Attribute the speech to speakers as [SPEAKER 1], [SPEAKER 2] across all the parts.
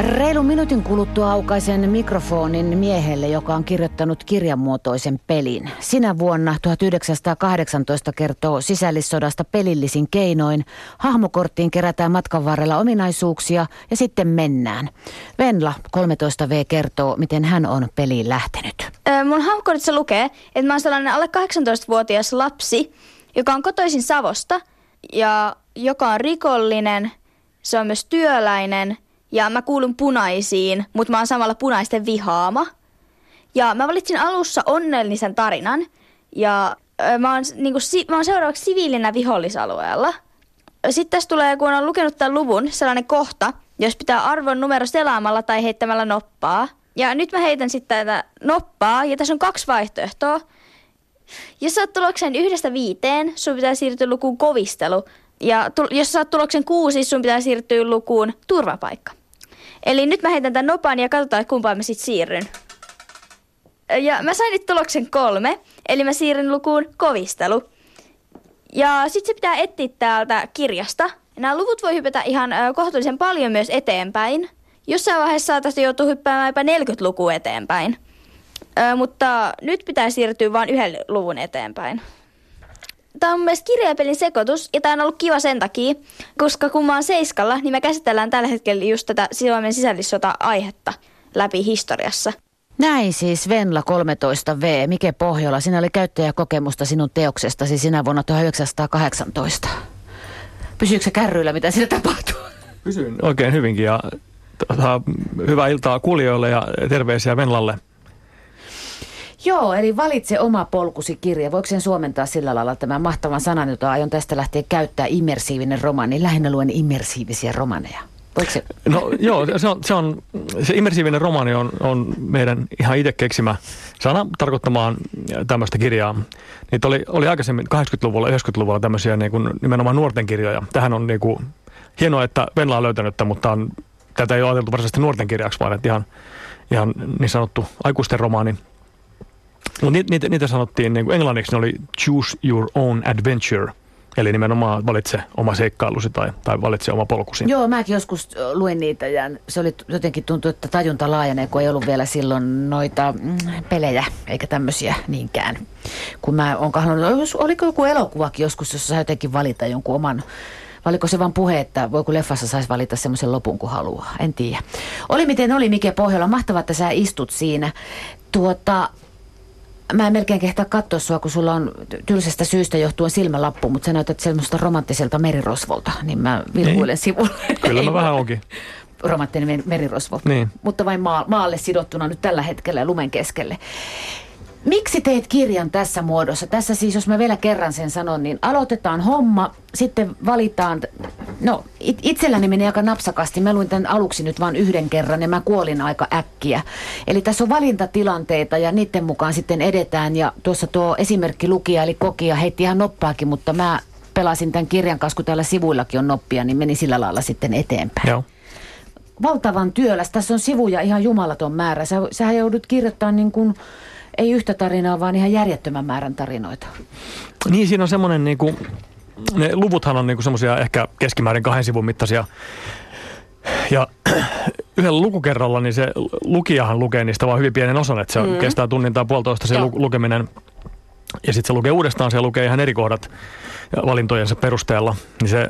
[SPEAKER 1] Reilun minuutin kuluttua aukaisen mikrofonin miehelle, joka on kirjoittanut kirjanmuotoisen pelin. Sinä vuonna 1918 kertoo sisällissodasta pelillisin keinoin. Hahmokorttiin kerätään matkan varrella ominaisuuksia ja sitten mennään. Venla 13V kertoo, miten hän on peliin lähtenyt.
[SPEAKER 2] mun hahmokortissa lukee, että mä oon sellainen alle 18-vuotias lapsi, joka on kotoisin Savosta ja joka on rikollinen, se on myös työläinen – ja mä kuulun punaisiin, mutta mä oon samalla punaisten vihaama. Ja mä valitsin alussa onnellisen tarinan ja mä oon, niin kuin, mä oon seuraavaksi siviilinä vihollisalueella. Sitten tässä tulee, kun on lukenut tämän luvun, sellainen kohta, jos pitää arvon numero selaamalla tai heittämällä noppaa. Ja nyt mä heitän sitten tätä noppaa, ja tässä on kaksi vaihtoehtoa. Jos saat tuloksen yhdestä viiteen, sun pitää siirtyä lukuun kovistelu. Ja jos saat tuloksen kuusi, sun pitää siirtyä lukuun turvapaikka. Eli nyt mä heitän tämän nopan ja katsotaan, kumpaan mä sitten siirryn. Ja mä sain nyt tuloksen kolme, eli mä siirryn lukuun kovistelu. Ja sitten se pitää etsiä täältä kirjasta. Nämä luvut voi hypätä ihan kohtuullisen paljon myös eteenpäin. Jossain vaiheessa saataisiin joutua hyppäämään jopa 40 lukua eteenpäin. Ö, mutta nyt pitää siirtyä vain yhden luvun eteenpäin tämä on myös kirjapelin sekoitus ja tämä on ollut kiva sen takia, koska kun mä oon Seiskalla, niin me käsitellään tällä hetkellä just tätä Suomen sisällissota-aihetta läpi historiassa.
[SPEAKER 1] Näin siis Venla 13V. Mike Pohjola, sinä oli käyttäjäkokemusta sinun teoksestasi sinä vuonna 1918. Pysyykö se kärryillä, mitä siinä tapahtuu?
[SPEAKER 3] Pysyn oikein hyvinkin ja tota, hyvää iltaa kuulijoille ja terveisiä Venlalle.
[SPEAKER 1] Joo, eli valitse oma polkusi kirja. Voiko sen suomentaa sillä lailla tämän mahtavan sanan, jota aion tästä lähteä käyttää, immersiivinen romani. Lähinnä luen immersiivisiä romaneja. Se?
[SPEAKER 3] No joo, se, on, se, on, se immersiivinen romani on, on meidän ihan itse keksimä sana tarkoittamaan tämmöistä kirjaa. Niitä oli, oli aikaisemmin 80-luvulla, 90-luvulla tämmöisiä niin kuin nimenomaan nuorten kirjoja. Tähän on niin kuin, hienoa, että Venla on löytänyt tämän, mutta on, tätä ei ole ajateltu varsinaisesti nuorten kirjaksi, vaan että ihan, ihan niin sanottu aikuisten romaani. Mutta niitä, niitä, niitä sanottiin, niin kuin englanniksi ne oli choose your own adventure. Eli nimenomaan valitse oma seikkailusi tai, tai valitse oma polkusi.
[SPEAKER 1] Joo, mäkin joskus luin niitä ja se oli jotenkin tuntuu, että tajunta laajenee, kun ei ollut vielä silloin noita mm, pelejä eikä tämmöisiä niinkään. Kun mä oon kahlannut, oliko joku elokuvakin joskus, jossa saa jotenkin valita jonkun oman Valiko se vain puhe, että voiko leffassa saisi valita semmoisen lopun kuin haluaa? En tiedä. Oli miten oli, Mike Pohjola. Mahtavaa, että sä istut siinä. Tuota, Mä en melkein kehtaa katsoa sua, kun sulla on tylsästä syystä johtuen silmälappu, mutta sä näytät semmoista romanttiselta merirosvolta, niin mä vilkuilen niin. sivulle.
[SPEAKER 3] Kyllä mä vähän onkin.
[SPEAKER 1] Romanttinen merirosvo,
[SPEAKER 3] niin.
[SPEAKER 1] mutta vain maa, maalle sidottuna nyt tällä hetkellä lumen keskelle. Miksi teet kirjan tässä muodossa? Tässä siis, jos mä vielä kerran sen sanon, niin aloitetaan homma, sitten valitaan, no it, itselläni meni aika napsakasti. Mä luin tämän aluksi nyt vain yhden kerran ja mä kuolin aika äkkiä. Eli tässä on valintatilanteita ja niiden mukaan sitten edetään. Ja tuossa tuo esimerkki lukija eli kokija heitti ihan noppaakin, mutta mä pelasin tämän kirjan kanssa, kun täällä sivuillakin on noppia, niin meni sillä lailla sitten eteenpäin.
[SPEAKER 3] Joo
[SPEAKER 1] valtavan työläs. Tässä on sivuja ihan jumalaton määrä. Sä, sä joudut kirjoittamaan niin kuin ei yhtä tarinaa, vaan ihan järjettömän määrän tarinoita.
[SPEAKER 3] Niin, siinä on semmoinen, niin kuin, ne luvuthan on niin semmoisia ehkä keskimäärin kahden sivun mittaisia. Ja yhdellä lukukerralla, niin se lukijahan lukee niistä vaan hyvin pienen osan, että se mm. kestää tunnin tai puolitoista se Joo. lukeminen. Ja sitten se lukee uudestaan, se lukee ihan eri kohdat valintojensa perusteella. Niin se,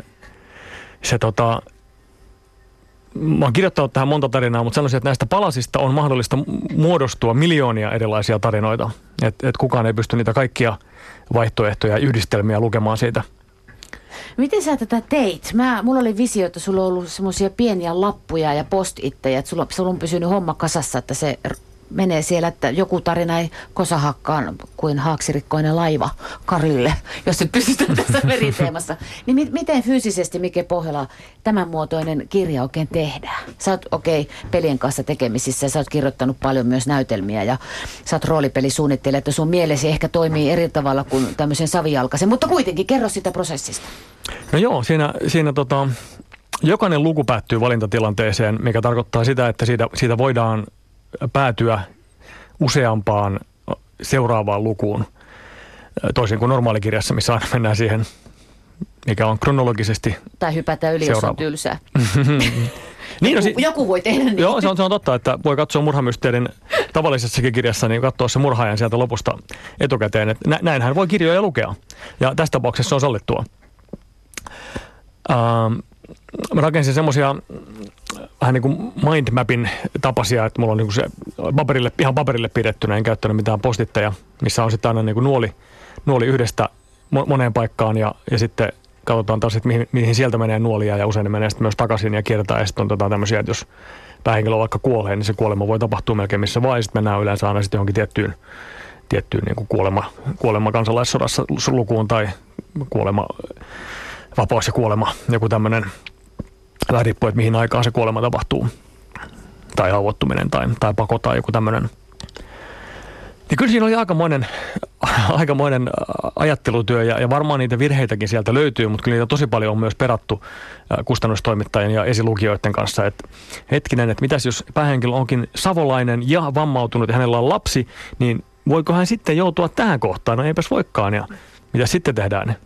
[SPEAKER 3] se tota, mä oon kirjoittanut tähän monta tarinaa, mutta sanoisin, että näistä palasista on mahdollista muodostua miljoonia erilaisia tarinoita. Että et kukaan ei pysty niitä kaikkia vaihtoehtoja ja yhdistelmiä lukemaan siitä.
[SPEAKER 1] Miten sä tätä teit? Mä, mulla oli visio, että sulla on ollut semmoisia pieniä lappuja ja post-itteja, että sulla, sulla on pysynyt homma kasassa, että se menee siellä, että joku tarina ei kosahakkaan kuin haaksirikkoinen laiva Karille, jos se pysytään tässä meriteemassa. Niin mi- miten fyysisesti, Mike Pohjola, tämän muotoinen kirja oikein tehdään? Sä oot okei okay, pelien kanssa tekemisissä ja sä oot kirjoittanut paljon myös näytelmiä ja sä oot roolipelisuunnittelija, että sun mielesi ehkä toimii eri tavalla kuin tämmöisen savijalkaisen, mutta kuitenkin kerro sitä prosessista.
[SPEAKER 3] No joo, siinä, siinä tota, jokainen luku päättyy valintatilanteeseen, mikä tarkoittaa sitä, että siitä, siitä voidaan päätyä useampaan seuraavaan lukuun, toisin kuin normaalikirjassa, missä aina mennään siihen, mikä on kronologisesti
[SPEAKER 1] Tai hypätä yli, seuraava. jos on tylsää.
[SPEAKER 3] Niin, no
[SPEAKER 1] joku,
[SPEAKER 3] si-
[SPEAKER 1] joku voi tehdä niin.
[SPEAKER 3] Joo, se on, se on totta, että voi katsoa murhamysteerin tavallisessakin kirjassa, niin katsoa se murhaajan sieltä lopusta etukäteen. Että nä- näinhän voi kirjoja lukea. Ja tässä tapauksessa se on sallittua. Ähm, mä rakensin semmoisia vähän niin kuin mindmapin tapaisia, että mulla on niin kuin se paperille, ihan paperille pidettynä, en käyttänyt mitään postitteja, missä on sitten aina niin kuin nuoli, nuoli yhdestä mo- moneen paikkaan ja, ja sitten katsotaan taas, että mihin, mihin sieltä menee nuolia ja usein ne menee sitten myös takaisin ja kiertää ja sitten on tota tämmöisiä, että jos päähenkilö vaikka kuolee, niin se kuolema voi tapahtua melkein missä vaan ja sitten mennään yleensä aina sitten johonkin tiettyyn, tiettyyn niin kuin kuolema, kuolema kansalaissodassa lukuun tai kuolema vapaus ja kuolema, joku tämmöinen, vähän riippuu, että mihin aikaan se kuolema tapahtuu, tai haavoittuminen tai, tai pako tai joku tämmöinen. Niin kyllä siinä oli aikamoinen, aikamoinen ajattelutyö ja, ja varmaan niitä virheitäkin sieltä löytyy, mutta kyllä niitä tosi paljon on myös perattu kustannustoimittajien ja esilukijoiden kanssa. Et hetkinen, että mitäs jos päähenkilö onkin savolainen ja vammautunut ja hänellä on lapsi, niin voiko hän sitten joutua tähän kohtaan? No eipäs voikaan ja mitä sitten tehdään?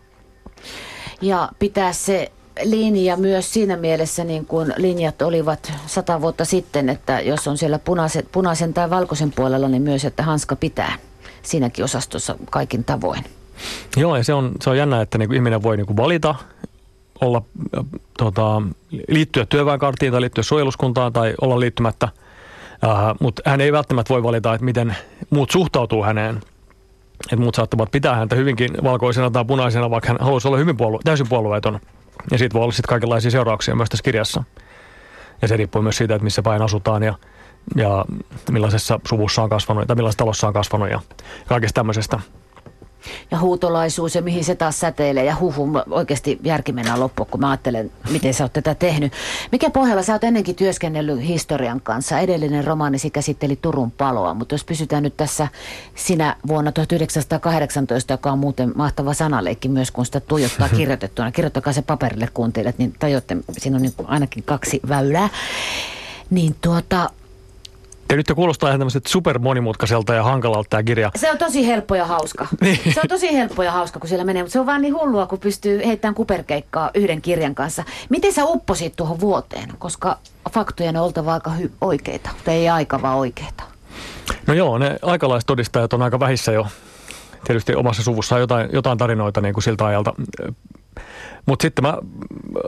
[SPEAKER 1] Ja pitää se linja myös siinä mielessä, niin kuin linjat olivat sata vuotta sitten, että jos on siellä punaisen, punaisen tai valkoisen puolella, niin myös, että hanska pitää siinäkin osastossa kaikin tavoin.
[SPEAKER 3] Joo, ja se on, se on jännä, että niin kuin ihminen voi niin kuin valita olla, äh, tota, liittyä työväenkarttiin tai liittyä suojeluskuntaan tai olla liittymättä, äh, mutta hän ei välttämättä voi valita, että miten muut suhtautuu häneen. Että muut saattavat pitää häntä hyvinkin valkoisena tai punaisena, vaikka hän haluaisi olla hyvin puolue- täysin puolueeton. Ja siitä voi olla sitten kaikenlaisia seurauksia myös tässä kirjassa. Ja se riippuu myös siitä, että missä päin asutaan ja, ja millaisessa suvussa on kasvanut tai millaisessa talossa on kasvanut ja kaikesta tämmöisestä.
[SPEAKER 1] Ja huutolaisuus ja mihin se taas säteilee ja huhu, oikeasti järki mennään loppuun, kun mä ajattelen, miten sä oot tätä tehnyt. Mikä pohjalla sä oot ennenkin työskennellyt historian kanssa? Edellinen romaanisi käsitteli Turun paloa, mutta jos pysytään nyt tässä sinä vuonna 1918, joka on muuten mahtava sanaleikki myös, kun sitä tuijottaa kirjoitettuna. Kirjoittakaa se paperille kuuntelijat, niin tajuatte, siinä on niin ainakin kaksi väylää. Niin tuota,
[SPEAKER 3] Ja nyt kuulostaa ihan tämmöiset super monimutkaiselta ja hankalalta tämä kirja.
[SPEAKER 1] Se on tosi helppo ja hauska.
[SPEAKER 3] Niin.
[SPEAKER 1] Se on tosi helppo ja hauska, kun siellä menee, mutta se on vaan niin hullua, kun pystyy heittämään kuperkeikkaa yhden kirjan kanssa. Miten sä upposit tuohon vuoteen? Koska faktojen on oltava aika hy- oikeita, tai ei aika vaan oikeita.
[SPEAKER 3] No joo, ne aikalaistodistajat on aika vähissä jo. Tietysti omassa suvussa on jotain, jotain tarinoita niin kuin siltä ajalta. Mutta sitten mä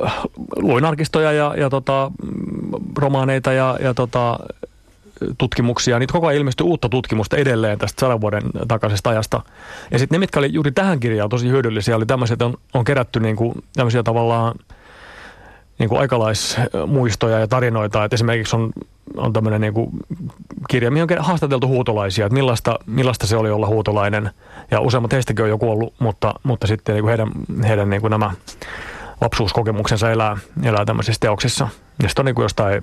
[SPEAKER 3] äh, luin arkistoja ja, ja tota, romaaneita ja, ja tota, tutkimuksia. Niitä koko ajan ilmestyi uutta tutkimusta edelleen tästä sadan vuoden takaisesta ajasta. Ja sitten ne, mitkä oli juuri tähän kirjaan tosi hyödyllisiä, oli tämmöiset, että on, on kerätty niin kuin, tämmöisiä tavallaan niin kuin aikalaismuistoja ja tarinoita. Että esimerkiksi on, on tämmöinen niin kirja, mihin on haastateltu huutolaisia, että millaista, millaista se oli olla huutolainen. Ja useimmat heistäkin on jo kuollut, mutta, mutta sitten niin kuin heidän, heidän niin kuin nämä lapsuuskokemuksensa elää, elää tämmöisissä teoksissa. Ja sitten on niin kuin jostain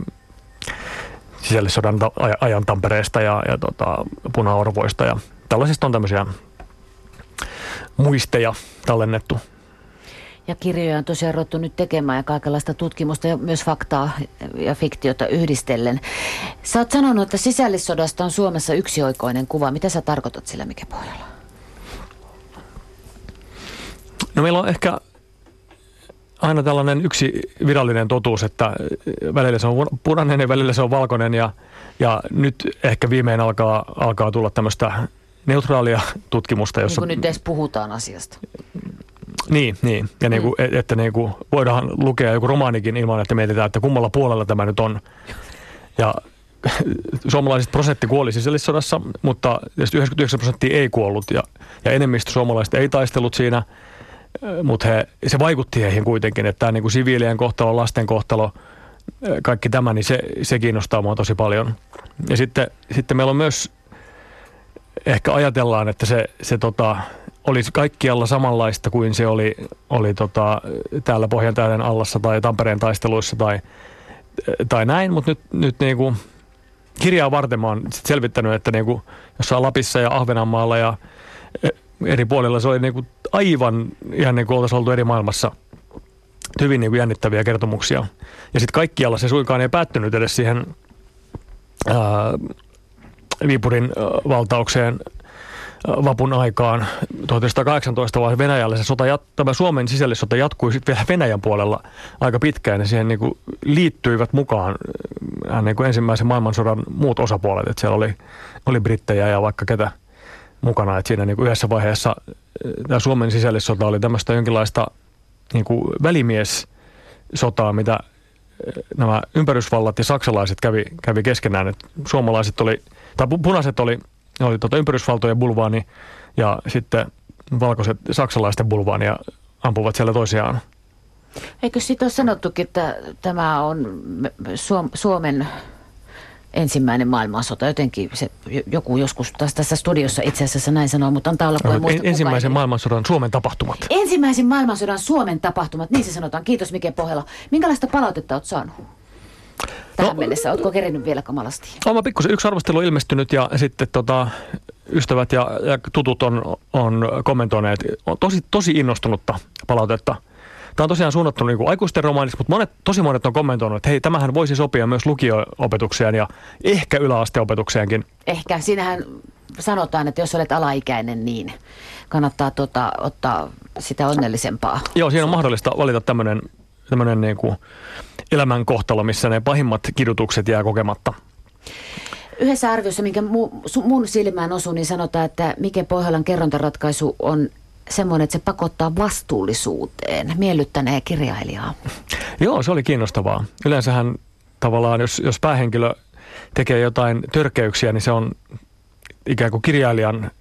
[SPEAKER 3] sisällissodan ta- ajan Tampereesta ja, ja tota, punaorvoista ja tällaisista on tämmöisiä muisteja tallennettu.
[SPEAKER 1] Ja kirjoja on tosiaan ruvettu nyt tekemään ja kaikenlaista tutkimusta ja myös faktaa ja fiktiota yhdistellen. Sä oot sanonut, että sisällissodasta on Suomessa yksioikoinen kuva. Mitä sä tarkoitat sillä mikä pohjalla?
[SPEAKER 3] No meillä on ehkä aina tällainen yksi virallinen totuus, että välillä se on punainen ja välillä se on valkoinen ja, ja nyt ehkä viimein alkaa, alkaa tulla tämmöistä neutraalia tutkimusta,
[SPEAKER 1] Niin
[SPEAKER 3] jossa...
[SPEAKER 1] kuin nyt edes puhutaan asiasta.
[SPEAKER 3] Niin, niin. ja niin kuin, et- että niin kuin voidaan lukea joku romaanikin ilman, että mietitään, että kummalla puolella tämä nyt on. Ja suomalaiset prosentti kuoli sisällissodassa, mutta tietysti 99 prosenttia ei kuollut ja, ja enemmistö suomalaisista ei taistellut siinä, mutta he, se vaikutti heihin kuitenkin, että tämä niin siviilien kohtalo, lasten kohtalo, kaikki tämä, niin se, se kiinnostaa mua tosi paljon. Ja sitten, sitten meillä on myös, ehkä ajatellaan, että se, se tota, olisi kaikkialla samanlaista kuin se oli, oli tota, täällä Pohjantähden allassa tai Tampereen taisteluissa tai, tai näin, mutta nyt, nyt niin kuin kirjaa varten mä oon sit selvittänyt, että niin kuin jossain Lapissa ja Ahvenanmaalla ja eri puolilla se oli niin kuin aivan ihan niin kuin oltaisiin oltu eri maailmassa hyvin niin kuin jännittäviä kertomuksia. Ja sitten kaikkialla se suinkaan ei päättynyt edes siihen ää, Viipurin ää, valtaukseen vapun aikaan 1918, vaan Venäjällä se sota, tämä Suomen sisällissota jatkui sitten vielä Venäjän puolella aika pitkään ja siihen niin kuin liittyivät mukaan niin kuin ensimmäisen maailmansodan muut osapuolet, että siellä oli, oli brittejä ja vaikka ketä mukana, että siinä niin kuin yhdessä vaiheessa äh, tämä Suomen sisällissota oli tämmöistä jonkinlaista niin kuin välimies-sotaa, mitä äh, nämä ympärysvallat ja saksalaiset kävi, kävi keskenään. että suomalaiset oli, tai punaiset oli oli tota ympärysvaltojen bulvaani ja sitten valkoiset saksalaisten bulvaani ja ampuvat siellä toisiaan.
[SPEAKER 1] Eikö siitä ole sanottukin, että tämä on Suomen ensimmäinen maailmansota. Jotenkin se, joku joskus taas tässä studiossa itse asiassa näin sanoo, mutta antaa olla, kun
[SPEAKER 3] en muista, Ensimmäisen maailmansodan Suomen tapahtumat.
[SPEAKER 1] Ensimmäisen maailmansodan Suomen tapahtumat, niin se sanotaan. Kiitos Mike Pohjala. Minkälaista palautetta olet saanut? tähän no, mennessä? Oletko kerinyt vielä kamalasti?
[SPEAKER 3] Olen pikkusen. Yksi arvostelu ilmestynyt ja sitten tota, ystävät ja, ja tutut on, on kommentoineet on tosi, tosi innostunutta palautetta. Tämä on tosiaan suunnattu niin kuin aikuisten romaaniksi, mutta monet, tosi monet on kommentoinut, että hei, tämähän voisi sopia myös lukio-opetukseen ja ehkä yläasteopetukseenkin.
[SPEAKER 1] Ehkä. Siinähän sanotaan, että jos olet alaikäinen, niin kannattaa tota, ottaa sitä onnellisempaa.
[SPEAKER 3] Joo, siinä on mahdollista valita tämmöinen tämmöinen niin kuin elämän kohtalo, missä ne pahimmat kidutukset jää kokematta.
[SPEAKER 1] Yhdessä arviossa, minkä mun silmään osuu, niin sanotaan, että Mike Pohjolan kerrontaratkaisu on semmoinen, että se pakottaa vastuullisuuteen, miellyttäneen kirjailijaa.
[SPEAKER 3] Joo, se oli kiinnostavaa. Yleensähän tavallaan, jos, jos päähenkilö tekee jotain törkeyksiä, niin se on ikään kuin kirjailijan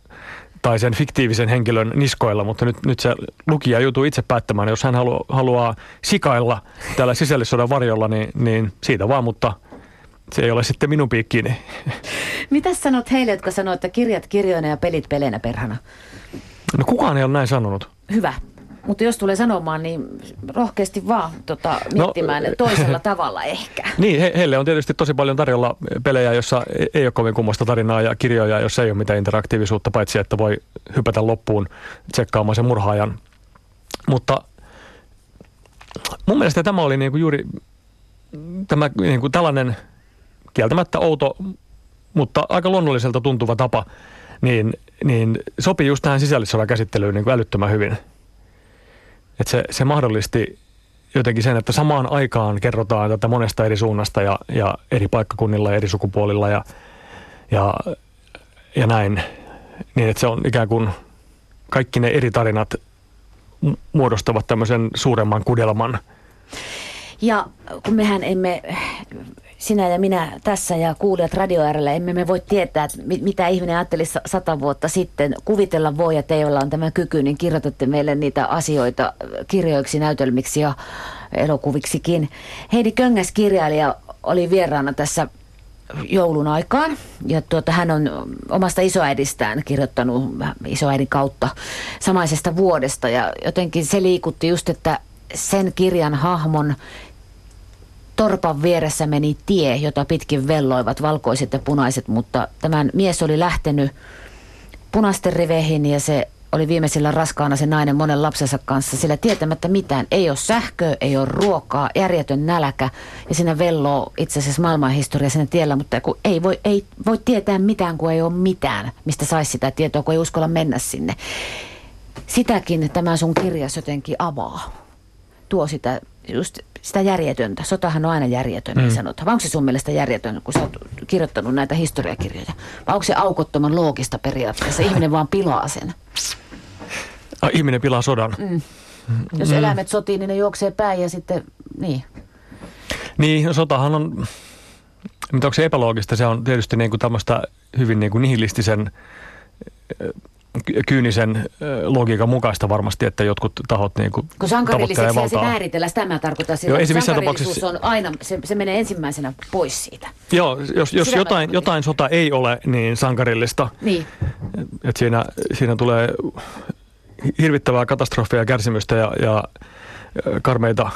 [SPEAKER 3] tai sen fiktiivisen henkilön niskoilla, mutta nyt, nyt se lukija joutuu itse päättämään. Jos hän halu, haluaa sikailla tällä sisällissodan varjolla, niin, niin siitä vaan, mutta se ei ole sitten minun piikkiini.
[SPEAKER 1] Mitä sanot heille, jotka sanoo, että kirjat kirjoina ja pelit peleinä perhana?
[SPEAKER 3] No kukaan ei ole näin sanonut.
[SPEAKER 1] Hyvä. Mutta jos tulee sanomaan, niin rohkeasti vaan tota, miettimään no, toisella tavalla ehkä.
[SPEAKER 3] Niin, he, heille on tietysti tosi paljon tarjolla pelejä, jossa ei ole kovin kummoista tarinaa ja kirjoja, jossa ei ole mitään interaktiivisuutta, paitsi että voi hypätä loppuun tsekkaamaan sen murhaajan. Mutta mun mielestä tämä oli niinku juuri tämä niinku tällainen kieltämättä outo, mutta aika luonnolliselta tuntuva tapa, niin, niin sopii just tähän sisällissodan käsittelyyn niin kuin älyttömän hyvin. Että se, se mahdollisti jotenkin sen, että samaan aikaan kerrotaan tätä monesta eri suunnasta ja, ja eri paikkakunnilla ja eri sukupuolilla ja, ja, ja näin. Niin, että se on ikään kuin kaikki ne eri tarinat muodostavat tämmöisen suuremman kudelman.
[SPEAKER 1] Ja kun mehän emme sinä ja minä tässä ja kuulijat radio äärellä, emme me voi tietää, mitä ihminen ajatteli sata vuotta sitten. Kuvitella voi, että teillä on tämä kyky, niin kirjoitatte meille niitä asioita kirjoiksi, näytelmiksi ja elokuviksikin. Heidi Köngäs kirjailija oli vieraana tässä joulun aikaan. Ja tuota, hän on omasta isoäidistään kirjoittanut isoäidin kautta samaisesta vuodesta. Ja jotenkin se liikutti just, että sen kirjan hahmon torpan vieressä meni tie, jota pitkin velloivat valkoiset ja punaiset, mutta tämän mies oli lähtenyt punaisten riveihin ja se oli viimeisillä raskaana se nainen monen lapsensa kanssa, sillä tietämättä mitään. Ei ole sähköä, ei ole ruokaa, järjetön näläkä ja siinä velloo itse asiassa maailmanhistoria siinä tiellä, mutta kun ei voi, ei voi tietää mitään, kun ei ole mitään, mistä saisi sitä tietoa, kun ei uskalla mennä sinne. Sitäkin tämä sun kirjas jotenkin avaa, tuo sitä just sitä järjetöntä. Sotahan on aina järjetön, niin mm. sanotaan. Vai onko se sun mielestä järjetön, kun sä oot kirjoittanut näitä historiakirjoja? Vai onko se aukottoman loogista periaatteessa? Ihminen vaan pilaa sen.
[SPEAKER 3] Ah, ihminen pilaa sodan. Mm.
[SPEAKER 1] Jos mm. eläimet sotii, niin ne juoksee päin ja sitten, niin.
[SPEAKER 3] Niin, no sotahan on, mutta onko se epäloogista? Se on tietysti niin kuin tämmöistä hyvin niin kuin nihilistisen kyynisen logiikan mukaista varmasti, että jotkut tahot niin kuin
[SPEAKER 1] Kun sankarilliseksi se määritellä, sitä mä tarkoitan Joo, ei se tapauksessa... on aina, se, se menee ensimmäisenä pois siitä.
[SPEAKER 3] Joo, jos, jos jotain, jotain sota ei ole, niin sankarillista.
[SPEAKER 1] Niin.
[SPEAKER 3] Et siinä, siinä tulee hirvittävää katastrofia ja kärsimystä ja, ja karmeita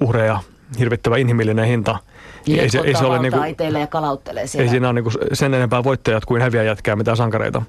[SPEAKER 3] uhreja, hirvittävä inhimillinen hinta.
[SPEAKER 1] Niin, ei se, ei se ole niinku, ja kalauttelee
[SPEAKER 3] siellä. Ei siinä ole niinku sen enempää voittajat kuin häviäjätkää mitään sankareita.